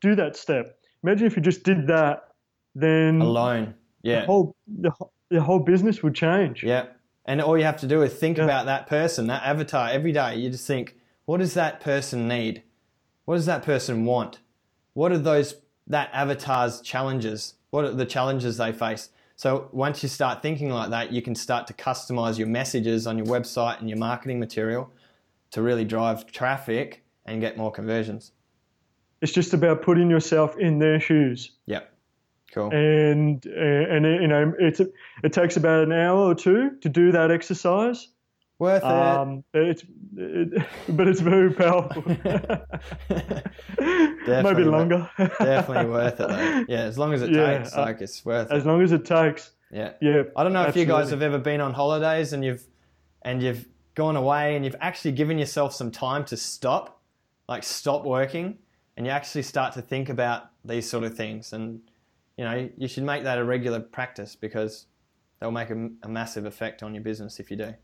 do that step. Imagine if you just did that, then alone. Yeah. The whole the, the whole business would change. Yeah. And all you have to do is think yeah. about that person, that avatar every day. You just think, what does that person need? What does that person want? What are those that avatar's challenges? What are the challenges they face? So once you start thinking like that, you can start to customize your messages on your website and your marketing material to really drive traffic and get more conversions. It's just about putting yourself in their shoes. Yep. Cool. And uh, and you know it's it takes about an hour or two to do that exercise. Worth it. Um, it's, it, but it's very powerful. Maybe longer. definitely worth it though. Yeah, as long as it yeah, takes, uh, like it's worth as it. Long as it takes. Yeah. Yeah. I don't know absolutely. if you guys have ever been on holidays and you've and you've gone away and you've actually given yourself some time to stop, like stop working, and you actually start to think about these sort of things. And you know, you should make that a regular practice because they'll make a, a massive effect on your business if you do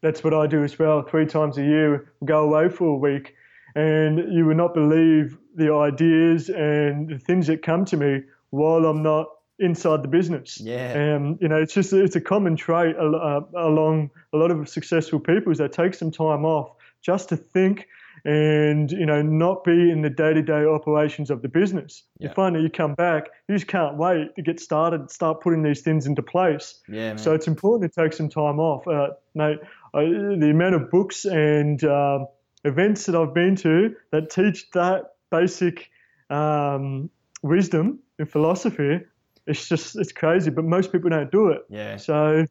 that's what I do as well. Three times a year, go away for a week, and you would not believe the ideas and the things that come to me while I'm not inside the business. Yeah. Um, you know, it's just it's a common trait uh, along a lot of successful people is they take some time off just to think and you know not be in the day-to-day operations of the business. Yeah. You find that you come back, you just can't wait to get started, start putting these things into place. Yeah. Man. So it's important to take some time off, uh, mate. Uh, the amount of books and uh, events that I've been to that teach that basic um, wisdom and philosophy, it's just it's crazy. But most people don't do it. Yeah. So.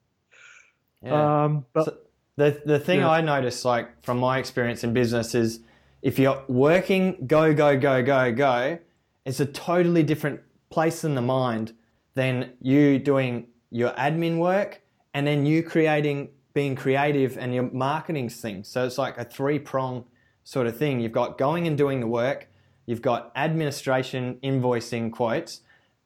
Yeah. Um, but, so the the thing yeah. I notice, like from my experience in business, is if you're working, go go go go go, it's a totally different place in the mind than you doing your admin work and then you creating being creative and your marketing thing. So it's like a three prong sort of thing. You've got going and doing the work, you've got administration, invoicing, quotes,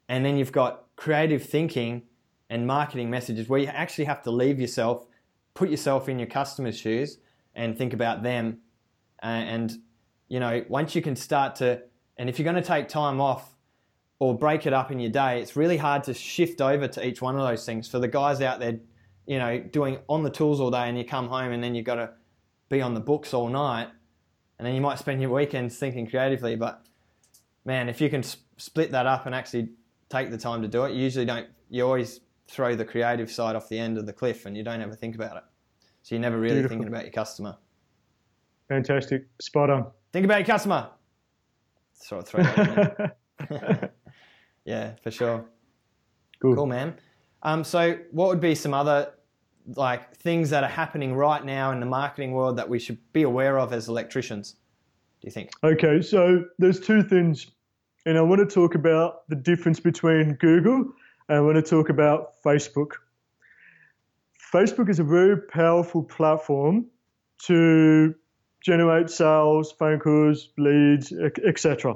and then you've got creative thinking and marketing messages where you actually have to leave yourself, put yourself in your customer's shoes and think about them. And, you know, once you can start to, and if you're going to take time off or break it up in your day, it's really hard to shift over to each one of those things. For the guys out there you know, doing on the tools all day and you come home and then you've got to be on the books all night and then you might spend your weekends thinking creatively. But man, if you can sp- split that up and actually take the time to do it, you usually don't, you always throw the creative side off the end of the cliff and you don't ever think about it. So you're never really Beautiful. thinking about your customer. Fantastic. Spot on. Think about your customer. Sort of throw that Yeah, for sure. Cool. Cool, man. Um, so, what would be some other like things that are happening right now in the marketing world that we should be aware of as electricians? Do you think? Okay, so there's two things, and I want to talk about the difference between Google and I want to talk about Facebook. Facebook is a very powerful platform to generate sales, phone calls, leads, etc.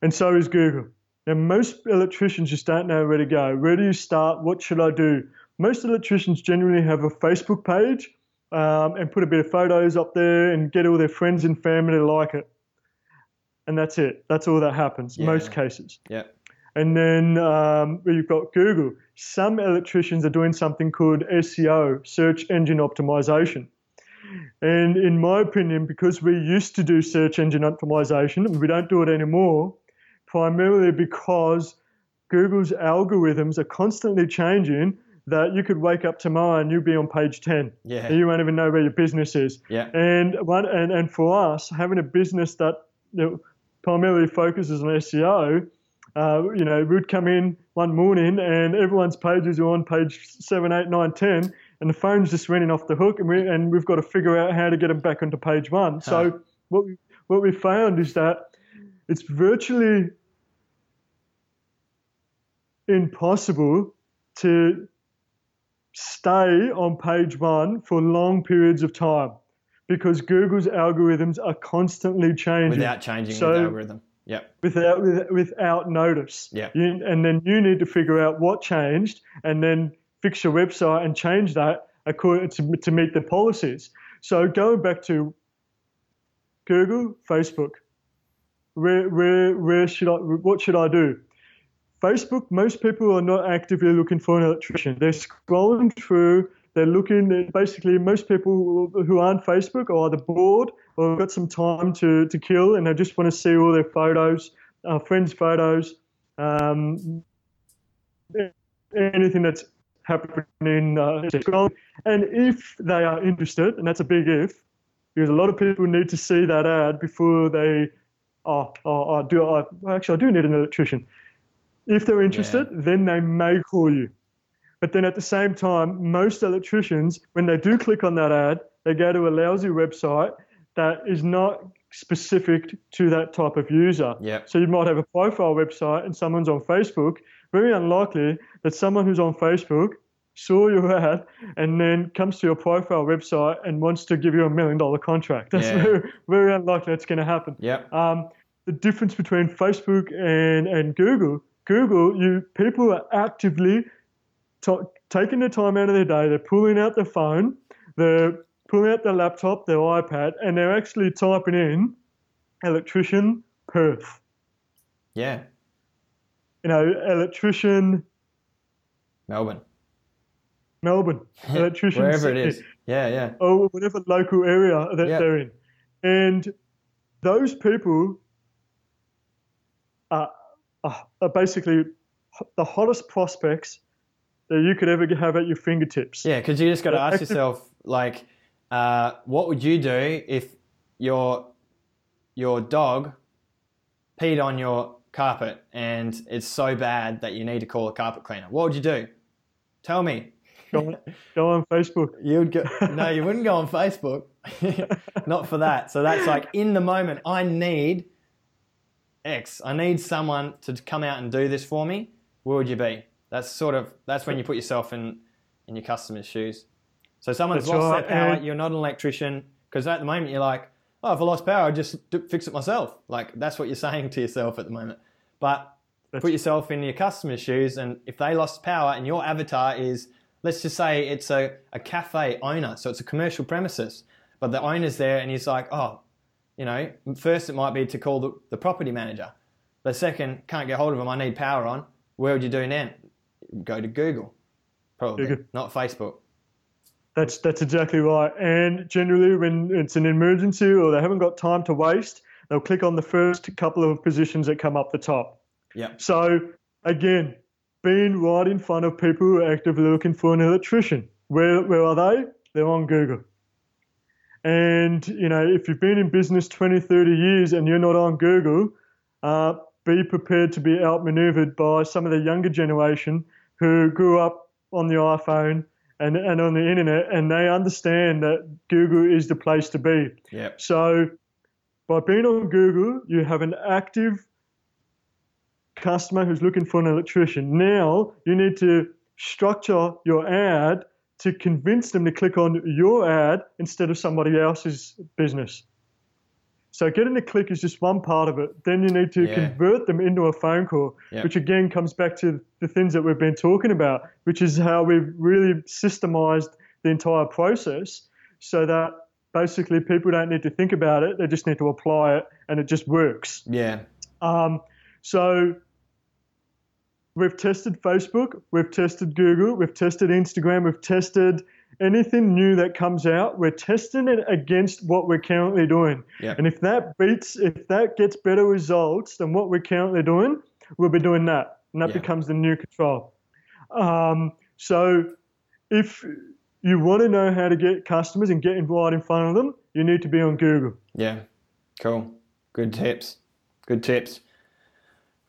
And so is Google. Now, most electricians just don't know where to go. Where do you start? What should I do? Most electricians generally have a Facebook page um, and put a bit of photos up there and get all their friends and family to like it. And that's it. That's all that happens, Yeah. most cases. Yeah. And then um, you've got Google. Some electricians are doing something called SEO, search engine optimization. And in my opinion, because we used to do search engine optimization we don't do it anymore, primarily because Google's algorithms are constantly changing that you could wake up tomorrow and you'd be on page 10 Yeah. and you won't even know where your business is. Yeah. And one and, and for us, having a business that you know, primarily focuses on SEO, uh, you know, we'd come in one morning and everyone's pages are on page seven, eight, nine, ten, and the phone's just ringing off the hook, and we and we've got to figure out how to get them back onto page one. So what we what we found is that it's virtually impossible to stay on page one for long periods of time because Google's algorithms are constantly changing Without changing So- the algorithm. Yep. without with, without notice. Yeah. And then you need to figure out what changed and then fix your website and change that according to, to meet the policies. So going back to Google, Facebook, where where where should I what should I do? Facebook, most people are not actively looking for an electrician. They're scrolling through, they're looking, basically, most people who aren't Facebook are either bored or got some time to, to kill and they just want to see all their photos, uh, friends' photos, um, anything that's happening. Uh, and if they are interested, and that's a big if, because a lot of people need to see that ad before they, oh, oh, I do, actually, I do need an electrician. If they're interested, then they may call you. But then at the same time, most electricians, when they do click on that ad, they go to a lousy website that is not specific to that type of user. Yep. So you might have a profile website and someone's on Facebook. Very unlikely that someone who's on Facebook saw your ad and then comes to your profile website and wants to give you a million dollar contract. That's Yeah. very, very unlikely that's going to happen. Yep. Um, the difference between Facebook and, and Google, Google, you people are actively to taking the time out of their day. They're pulling out their phone, they're pulling out their laptop, their iPad, and they're actually typing in electrician Perth. Yeah. You know, electrician Melbourne. Melbourne, electrician Wherever it is. Yeah, yeah. or whatever local area that Yeah. they're in. And those people are, are, are basically the hottest prospects that you could ever have at your fingertips. Yeah, because you just got to ask yourself, like, uh, what would you do if your your dog peed on your carpet and it's so bad that you need to call a carpet cleaner? What would you do? Tell me. Go, on, go on Facebook. You'd go, no, you wouldn't go on Facebook. Not for that. So that's like in the moment, I need X. I need someone to come out and do this for me. Where would you be? That's sort of that's when you put yourself in in your customer's shoes. So someone's That's lost right, their power. You're not an electrician because at the moment you're like, oh, if I lost power, I just do, fix it myself. Like that's what you're saying to yourself at the moment. But That's- put yourself in your customer's shoes, and if they lost power and your avatar is, let's just say it's a, a cafe owner, so it's a commercial premises, but the owner's there and he's like, oh, you know, first it might be to call the, the property manager. The second, can't get hold of them, I need power on. Where would you do then? Go to Google, probably, Google. not Facebook. That's that's exactly right. And generally, when it's an emergency or they haven't got time to waste, they'll click on the first couple of positions that come up the top. Yep. So again, being right in front of people who are actively looking for an electrician. Where where are they? They're on Google. And you know, if you've been in business 20, 30 years and you're not on Google, uh, be prepared to be outmaneuvered by some of the younger generation who grew up on the iPhone and, and on the internet, and they understand that Google is the place to be. Yep. So, by being on Google, you have an active customer who's looking for an electrician. Now, you need to structure your ad to convince them to click on your ad instead of somebody else's business. So getting a click is just one part of it. Then you need to Yeah. convert them into a phone call, Yeah. which again comes back to the things that we've been talking about, which is how we've really systemized the entire process so that basically people don't need to think about it, they just need to apply it and it just works. Yeah. Um, so we've tested Facebook, we've tested Google, we've tested Instagram, we've tested anything new that comes out. We're testing it against what we're currently doing. Yeah. And if that beats, if that gets better results than what we're currently doing, we'll be doing that. And that Yeah. becomes the new control. Um, so if you want to know how to get customers and get right in front of them, you need to be on Google. Yeah. Cool. Good tips. Good tips.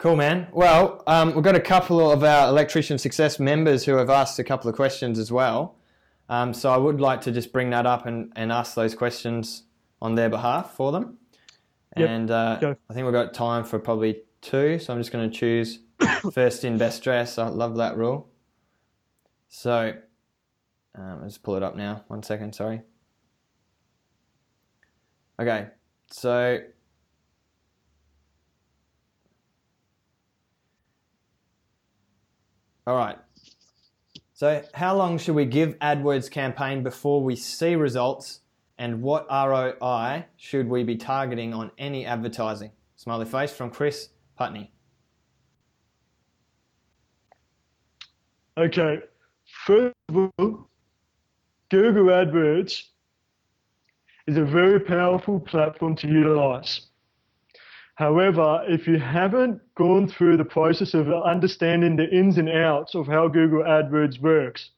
Cool, man. Well, um, we've got a couple of our Electrician Success members who have asked a couple of questions as well. Um, so I would like to just bring that up and, and ask those questions on their behalf for them. Yep. And uh, Go. I think we've got time for probably two. So I'm just going to choose first in, best dress. I love that rule. So um, let's pull it up now. One second, sorry. Okay, so all right. So how long should we give AdWords campaign before we see results, and what ROI should we be targeting on any advertising? Smiley face from Chris Putney. Okay, first of all, Google AdWords is a very powerful platform to utilize. However, if you haven't gone through the process of understanding the ins and outs of how Google AdWords works,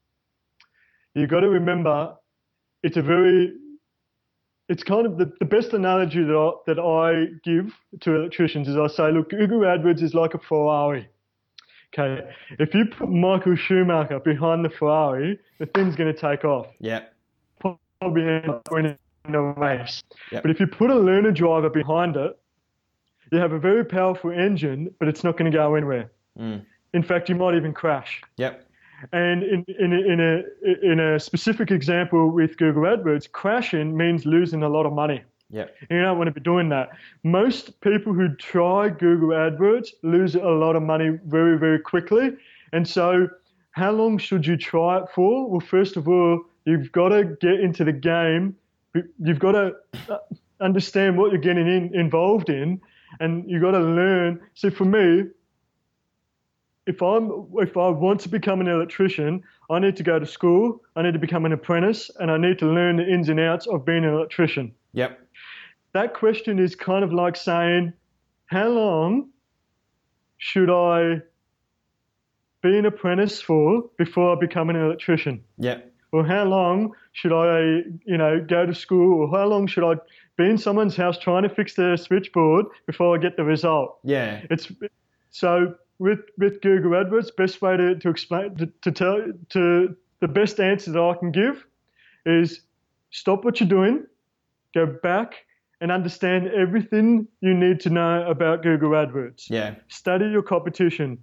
you've got to remember it's a very it's kind of the, the best analogy that I, that I give to electricians is I say, look, Google AdWords is like a Ferrari. Okay, if you put Michael Schumacher behind the Ferrari, the thing's going to take off. Yep. Probably end up winning the race. Yep. But if you put a learner driver behind it, you have a very powerful engine, but it's not going to go anywhere. Mm. In fact, you might even crash. Yep. And in, in, a, in, a, in a specific example with Google AdWords, crashing means losing a lot of money. Yep. You don't want to be doing that. Most people who try Google AdWords lose a lot of money very, very quickly. And so, how long should you try it for? Well, first of all, you've got to get into the game. You've got to uh, understand what you're getting in, involved in, and you've got to learn. See, for me, if I'm if I want to become an electrician, I need to go to school. I need to become an apprentice, and I need to learn the ins and outs of being an electrician Yep. that question is kind of like saying, how long should I be an apprentice for before I become an electrician? Yep. Or how long should I, you know, go to school? Or how long should I be in someone's house trying to fix their switchboard before I get the result? Yeah. It's so with with Google AdWords, best way to, to explain to, to tell to the best answer that I can give is stop what you're doing, go back and understand everything you need to know about Google AdWords. Yeah. Study your competition,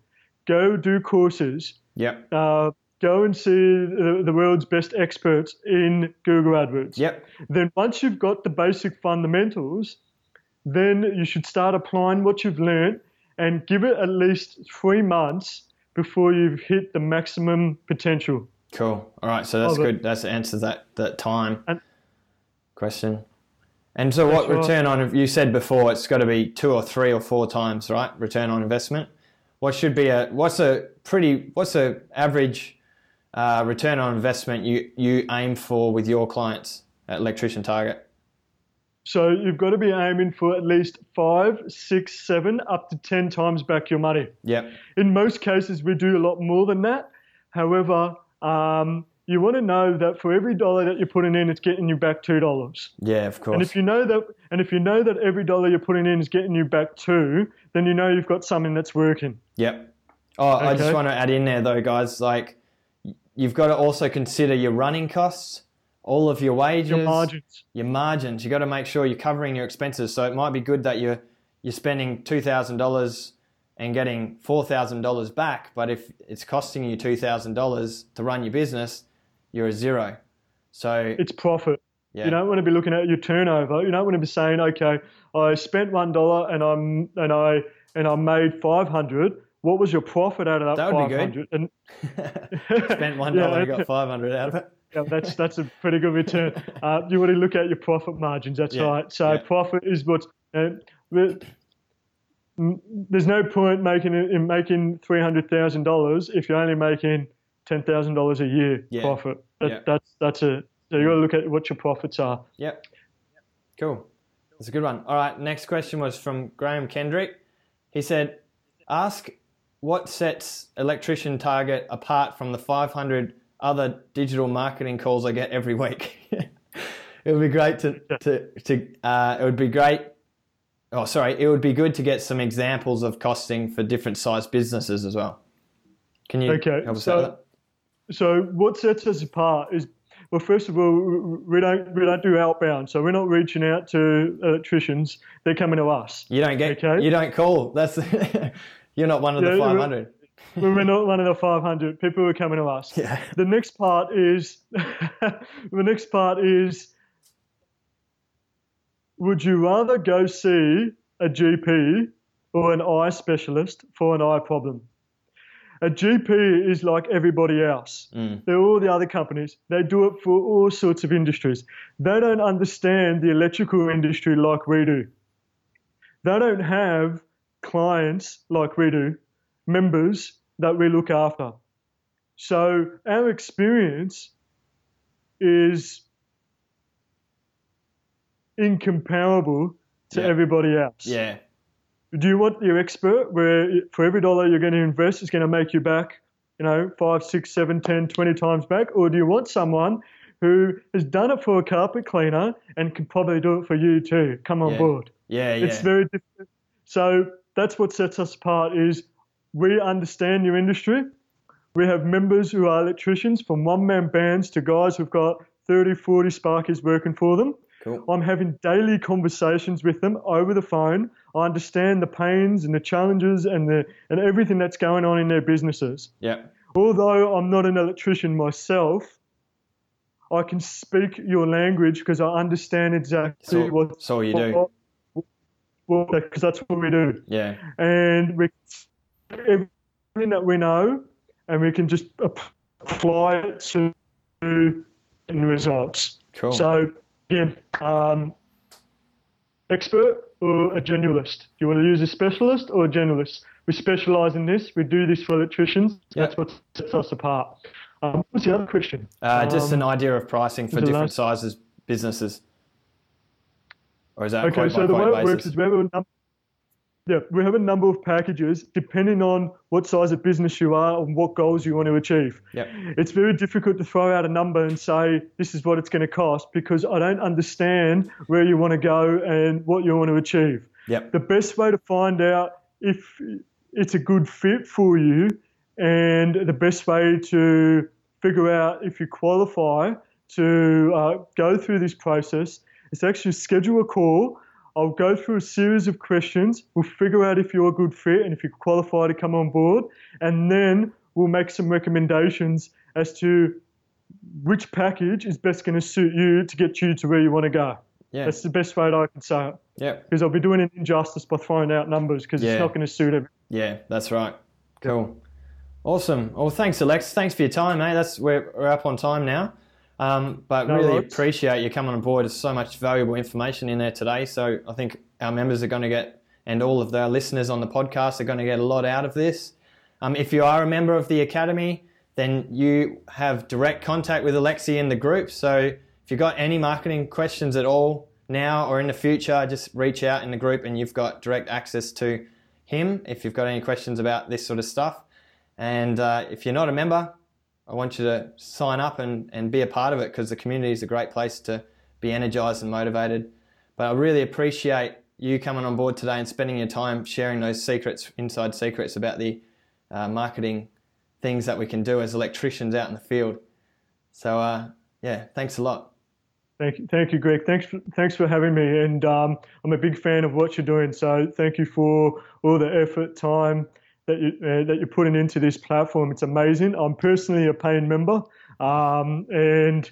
go do courses, Yep. uh, go and see the, the world's best experts in Google AdWords. Yep. Then once you've got the basic fundamentals, then you should start applying what you've learned and give it at least three months before you've hit the maximum potential. Cool. All right. So that's Oh, good. That's answers that that time And- question. And so, what right. return on? You said before it's got to be two or three or four times, right? Return on investment. What should be a? What's a pretty? What's a average uh, return on investment you you aim for with your clients at Electrician Target? So you've got to be aiming for at least five, six, seven, up to 10 times back your money. Yep. In most cases, we do a lot more than that. However, um, you want to know that for every dollar that you're putting in, it's getting you back two dollars. Yeah, of course. And if you know that, and if you know that every dollar you're putting in is getting you back two, then you know you've got something that's working. Yep. Oh, I just want to add in there though, guys. Like, you've got to also consider your running costs, all of your wages, Your margins. your margins. You got to make sure you're covering your expenses. So it might be good that you're you're spending two thousand dollars and getting four thousand dollars back. But if it's costing you two thousand dollars to run your business, you're a zero. So It's profit. yeah, You don't want to be looking at your turnover. You don't want to be saying, okay, I spent one dollar and I'm and I and I made five hundred. What was your profit out of that, That would be good. And spent one Yeah, dollar and got five hundred out of it. yeah, that's that's a pretty good return. Uh, you want to look at your profit margins. That's Yeah, right. So yeah. profit is what. Uh, there's no point making in making three hundred thousand dollars if you're only making ten thousand dollars a year Yeah, profit. That, yeah. That's that's a. So you got to look at what your profits are. Yep. Cool. That's a good one. All right. Next question was from Graham Kendrick. He said, "Ask what sets electrician target apart from the 500 other digital marketing calls I get every week." it would be great to to to. Uh, it would be great. Oh, sorry. It would be good to get some examples of costing for different size businesses as well. Can you Okay, help us so- out with that? So what sets us apart is, well, first of all, we don't we don't do outbound, so we're not reaching out to electricians. They're coming to us. You don't get. Okay. You don't call. That's. you're not one of the 500. we're not one of the 500 people who are coming to us. Yeah. The next part is the next part is would you rather go see a GP or an eye specialist for an eye problem? A GP is like everybody else. Mm. They're all the other companies. They do it for all sorts of industries. They don't understand the electrical industry like we do. They don't have clients like we do, members that we look after. So our experience is incomparable to Yeah. everybody else. Yeah. Do you want your expert where for every dollar you're going to invest is going to make you back, you know, five, six, seven, ten, twenty times back? Or do you want someone who has done it for a carpet cleaner and can probably do it for you too? Come on Yeah. board. Yeah, yeah. It's very different. So that's what sets us apart is we understand your industry. We have members who are electricians from one-man bands to guys who've got 30, 40 sparkies working for them. Cool. I'm having daily conversations with them over the phone. I understand the pains and the challenges and the and everything that's going on in their businesses. Yeah. Although I'm not an electrician myself, I can speak your language because I understand exactly So, what so you do. Because that's what we do Yeah. and we everything that we know, and we can just apply it to in results. Cool. So again, um, expert or a generalist? Do you want to use a specialist or a generalist? We specialise in this. We do this for electricians. That's what sets us apart. Um, what's the other question? uh, just Um, an idea of pricing for different sizes businesses. Or is that Okay, so the way it works is we have a num- yeah, we have a number of packages depending on what size of business you are and what goals you want to achieve. Yep. It's very difficult to throw out a number and say this is what it's going to cost because I don't understand where you want to go and what you want to achieve. Yep. The best way to find out if it's a good fit for you and the best way to figure out if you qualify to uh, go through this process is to actually schedule a call. I'll go through a series of questions. We'll figure out if you're a good fit and if you qualify to come on board. And then we'll make some recommendations as to which package is best going to suit you to get you to where you want to go. Yeah. That's the best way that I can say it Yep. because I'll be doing an injustice by throwing out numbers because Yeah. it's not going to suit everyone. Yeah, that's right. Cool. Awesome. Well, thanks, Alex. Thanks for your time, mate. That's we're, we're up on time now. Um, but No really worries. appreciate you coming on board. There's so much valuable information in there today. So I think our members are going to get, and all of their listeners on the podcast are going to get a lot out of this. Um, if you are a member of the academy, then you have direct contact with Alexi in the group. So if you've got any marketing questions at all now or in the future, just reach out in the group and you've got direct access to him if you've got any questions about this sort of stuff. And uh, if you're not a member, I want you to sign up and, and be a part of it because the community is a great place to be energized and motivated. But I really appreciate you coming on board today and spending your time sharing those secrets, inside secrets about the uh, marketing things that we can do as electricians out in the field. So, uh, yeah, thanks a lot. Thank you, thank you, Greg. Thanks, for, thanks for having me. And um, I'm a big fan of what you're doing. So thank you for all the effort, time that you uh, that you're putting into this platform. It's amazing. I'm personally a paying member, um, and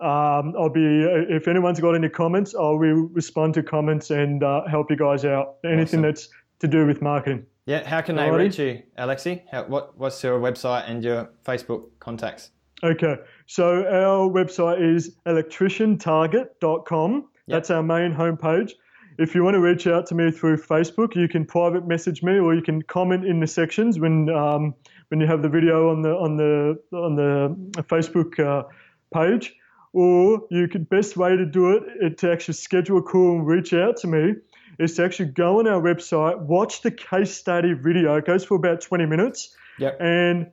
um, I'll be if anyone's got any comments, I will respond to comments and uh, help you guys out. Anything awesome. that's to do with marketing. Yeah, how can they Alrighty? reach you, Alexi? How, what, what's your website and your Facebook contacts? Okay, so our website is electriciantarget.com. Yep. That's our main homepage. If you want to reach out to me through Facebook, you can private message me or you can comment in the sections when um, when you have the video on the on the on the Facebook uh, page. Or you could best way to do it, it to actually schedule a call and reach out to me is to actually go on our website, watch the case study video. It goes for about 20 minutes. Yep. And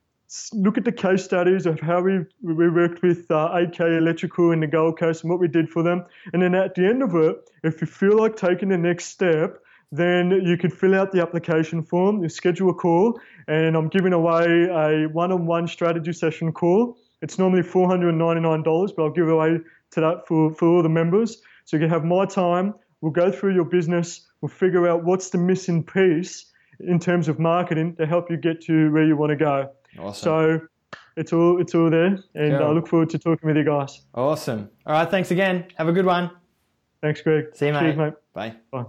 look at the case studies of how we we worked with uh, AK Electrical in the Gold Coast and what we did for them. And then at the end of it, if you feel like taking the next step, then you could fill out the application form, you schedule a call, and I'm giving away a one-on-one strategy session call. It's normally $499, but I'll give away to that for, for all the members. So you can have my time. We'll go through your business. We'll figure out what's the missing piece in terms of marketing to help you get to where you want to go. Awesome. So it's all it's all there, and cool. I look forward to talking with you guys. Awesome. All right. Thanks again. Have a good one. Thanks, Greg. See you, mate. Cheers, mate. Bye. Bye.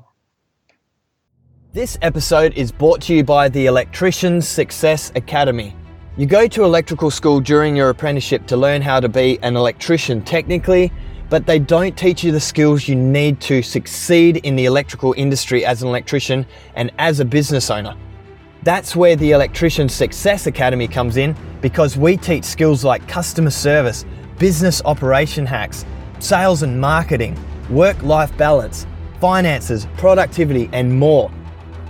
This episode is brought to you by the Electricians Success Academy. You go to electrical school during your apprenticeship to learn how to be an electrician technically, but they don't teach you the skills you need to succeed in the electrical industry as an electrician and as a business owner. That's where the Electrician Success Academy comes in because we teach skills like customer service, business operation hacks, sales and marketing, work life balance, finances, productivity, and more.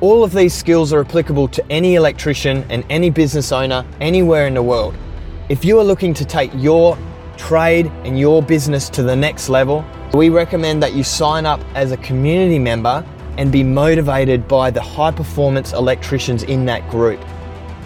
All of these skills are applicable to any electrician and any business owner anywhere in the world. If you are looking to take your trade and your business to the next level, we recommend that you sign up as a community member and be motivated by the high performance electricians in that group.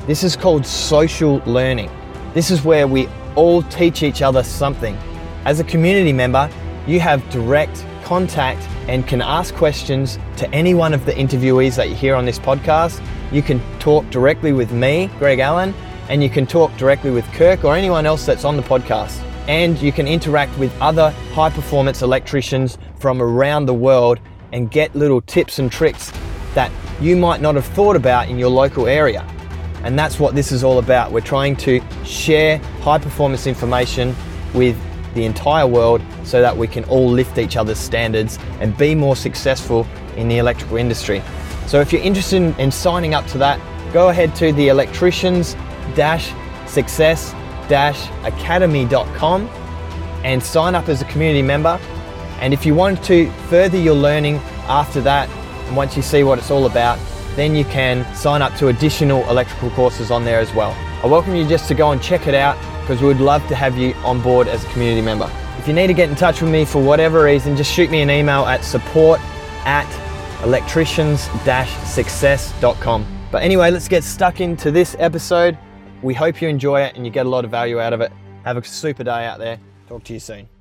This is called social learning. This is where we all teach each other something. As a community member, you have direct contact and can ask questions to any one of the interviewees that you hear on this podcast. You can talk directly with me, Greg Allen, and you can talk directly with Kirk or anyone else that's on the podcast. And you can interact with other high performance electricians from around the world and get little tips and tricks that you might not have thought about in your local area. And that's what this is all about. We're trying to share high performance information with the entire world so that we can all lift each other's standards and be more successful in the electrical industry. So if you're interested in, signing up to that, go ahead to the electricians success academy.com and sign up as a community member and if you want to further your learning after that, and once you see what it's all about, then you can sign up to additional electrical courses on there as well. I welcome you just to go and check it out because we would love to have you on board as a community member. If you need to get in touch with me for whatever reason, just shoot me an email at support at electricians-success.com. But anyway, let's get stuck into this episode. We hope you enjoy it and you get a lot of value out of it. Have a super day out there. Talk to you soon.